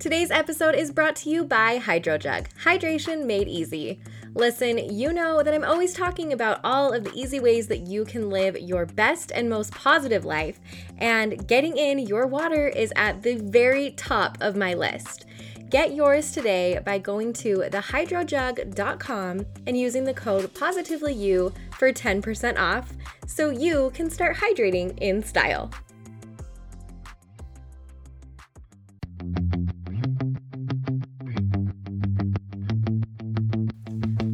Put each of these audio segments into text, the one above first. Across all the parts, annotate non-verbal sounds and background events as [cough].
Today's episode is brought to you by HydroJug, hydration made easy. Listen, you know that I'm always talking about all of the easy ways that you can live your best and most positive life, and getting in your water is at the very top of my list. Get yours today by going to thehydrojug.com and using the code POSITIVELYYOU for 10% off so you can start hydrating in style.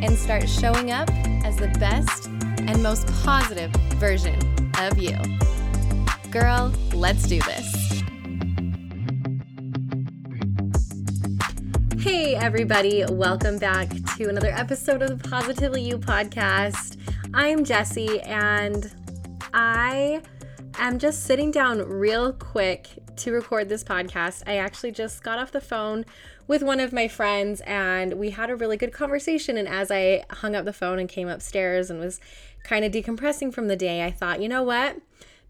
and start showing up as the best and most positive version of you. Girl, let's do this. Hey, everybody, welcome back to another episode of the Positively You podcast. I'm Jessie, and I am just sitting down real quick to record this podcast. I actually just got off the phone with one of my friends and we had a really good conversation. And as I hung up the phone and came upstairs and was kind of decompressing from the day, I thought, you know what?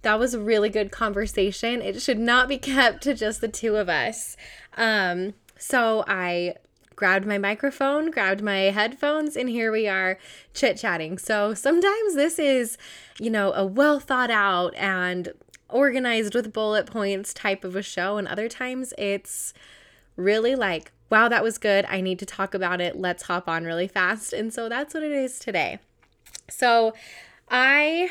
That was a really good conversation. It should not be [laughs] kept to just the two of us. Um, so I grabbed my microphone, grabbed my headphones, and here we are chit chatting. So sometimes this is, you know, a well thought out and organized with bullet points type of a show, and other times it's really like, wow, that was good. I need to talk about it. Let's hop on really fast. And so that's what it is today. So I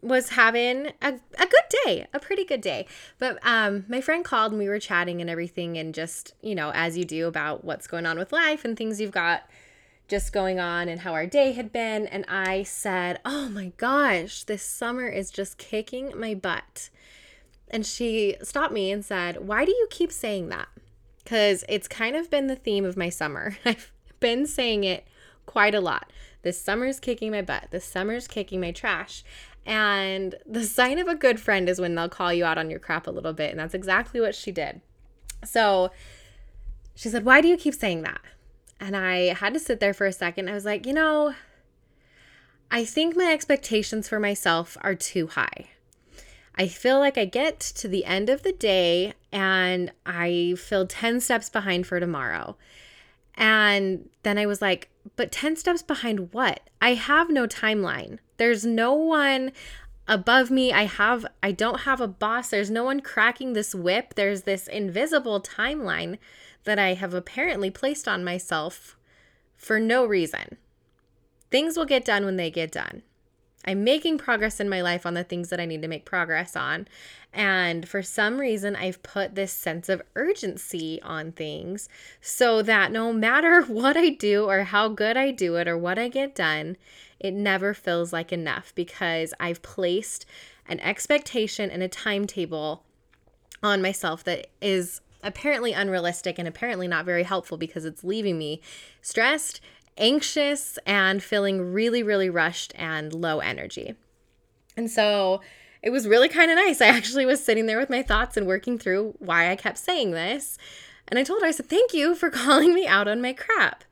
was having a, a good day, a pretty good day. But um, my friend called and we were chatting and everything, and just, you know, as you do about what's going on with life and things you've got just going on and how our day had been. And I said, Oh my gosh, this summer is just kicking my butt. And she stopped me and said, Why do you keep saying that? Because it's kind of been the theme of my summer. [laughs] I've been saying it quite a lot. This summer's kicking my butt. This summer's kicking my trash. And the sign of a good friend is when they'll call you out on your crap a little bit. And that's exactly what she did. So she said, Why do you keep saying that? And I had to sit there for a second. I was like, You know, I think my expectations for myself are too high. I feel like I get to the end of the day and I feel 10 steps behind for tomorrow. And then I was like, but 10 steps behind what? I have no timeline. There's no one above me. I have I don't have a boss. There's no one cracking this whip. There's this invisible timeline that I have apparently placed on myself for no reason. Things will get done when they get done. I'm making progress in my life on the things that I need to make progress on. And for some reason, I've put this sense of urgency on things so that no matter [laughs] what I do or how good I do it or what I get done, it never feels like enough because I've placed an expectation and a timetable on myself that is apparently unrealistic and apparently not very helpful because it's leaving me stressed anxious and feeling really, really rushed and low energy. And so it was really kind of nice. I actually was sitting there with my thoughts and working through why I kept saying this. And I told her, I said, Thank you for [laughs] calling me out on my crap.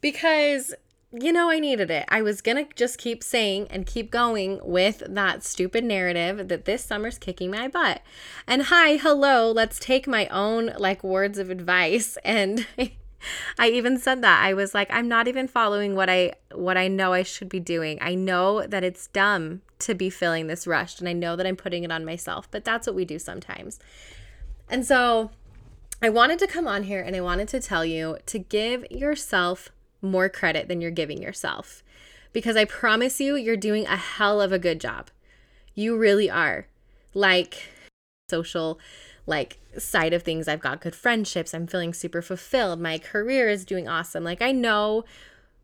Because, you know, I needed it. I was going to just keep saying and keep going with that stupid narrative that this summer's kicking my butt. And hi, hello, let's take my own like words of advice [laughs] and I even said that. I was like, I'm not even following what I what I know I should be doing. I know that it's dumb to be feeling this rushed and I know that I'm putting it on myself, but that's what we do sometimes. And so I wanted to come on here and I wanted to tell you to give yourself more credit than you're giving yourself. Because I promise you, you're doing a hell of a good job. You really are. Like social like side of things. I've got good friendships. I'm feeling super fulfilled. My career is doing awesome. Like I know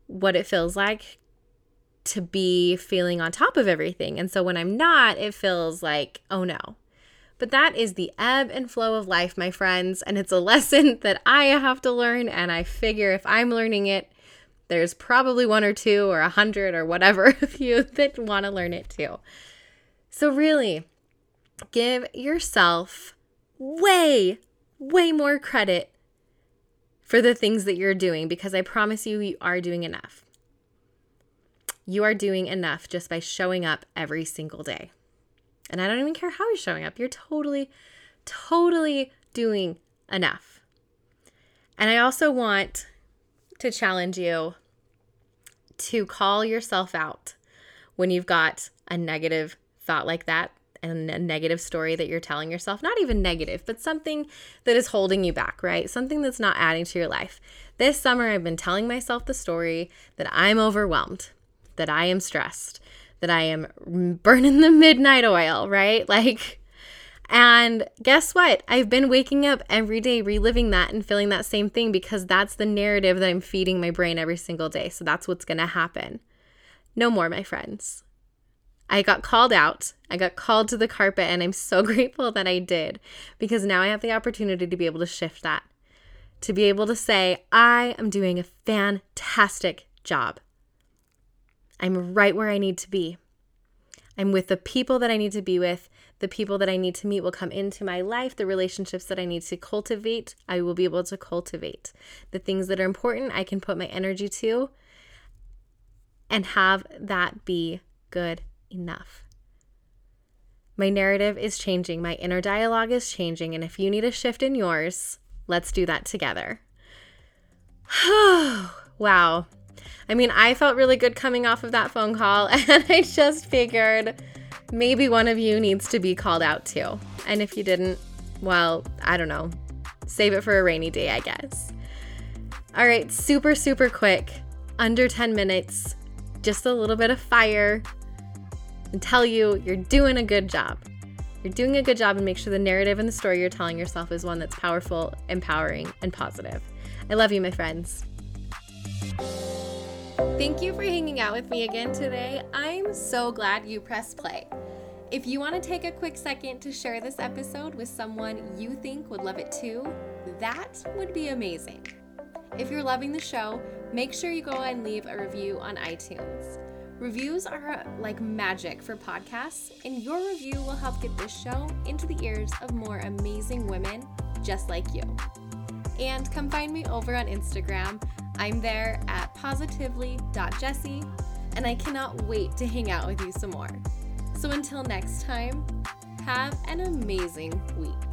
what it feels like to be feeling on top of everything. And so when I'm not, it feels like, oh no. But that is the ebb and flow of life, my friends. And it's a [laughs] lesson that I have to learn. And I figure if I'm learning it, there's probably one or two or a hundred or whatever [laughs] of you that want to learn it too. So, really, give yourself way, way more credit for the things that you're doing because I promise you, you are doing enough. You are doing enough just by showing up every single day. And I don't even care how you're showing up, you're totally, totally doing enough. And I also want to challenge you to call yourself out when you've got a negative thought like that and a negative story that you're telling yourself, not even negative, but something that is holding you back, right? Something that's not adding to your life. This summer, I've been telling myself the story that I'm overwhelmed, that I am stressed, that I am burning [laughs] the midnight oil, right? Like, and guess what? I've been waking up every day reliving that and feeling that same thing because that's the narrative that I'm feeding my brain every single day. So that's what's going to happen. No more, my friends. I got called out. I got called to the carpet, and I'm so [laughs] grateful that I did because now I have the opportunity to be able to shift that, to be able to say, I am doing a fantastic job. I'm right where I need to be. I'm with the people that I need to be with. The people that I need to meet will come into my life. The relationships that I need to cultivate, I will be able to cultivate. The things that are important, I can put my energy to and have that be good enough. My narrative is changing, my inner dialogue is changing, and if you need a shift in yours, let's do that together. [sighs] wow. I mean, I felt really good coming off of that phone call, [laughs] and I just figured maybe one of you needs to be called out too. And if you didn't, well, I don't know. Save it for a rainy day, I guess. All right, super, super quick, under 10 minutes, just a little bit of fire, and tell you you're doing a good job. You're doing a good job and make sure the narrative and the story you're telling yourself is one that's powerful, empowering, and positive. I love you, my friends. Thank you for hanging out with me again today. I'm so glad you pressed play. If you want to take a quick second to share this episode with someone you think would love it too, that would be amazing. If you're loving the show, make sure you go and leave a review on iTunes. Reviews are like magic for podcasts, and your review will help get this show into the ears of more amazing women just like you. And come find me over on Instagram. I'm there at positively.jessie, and I cannot wait to hang out with you some more. So until next time, have an amazing week.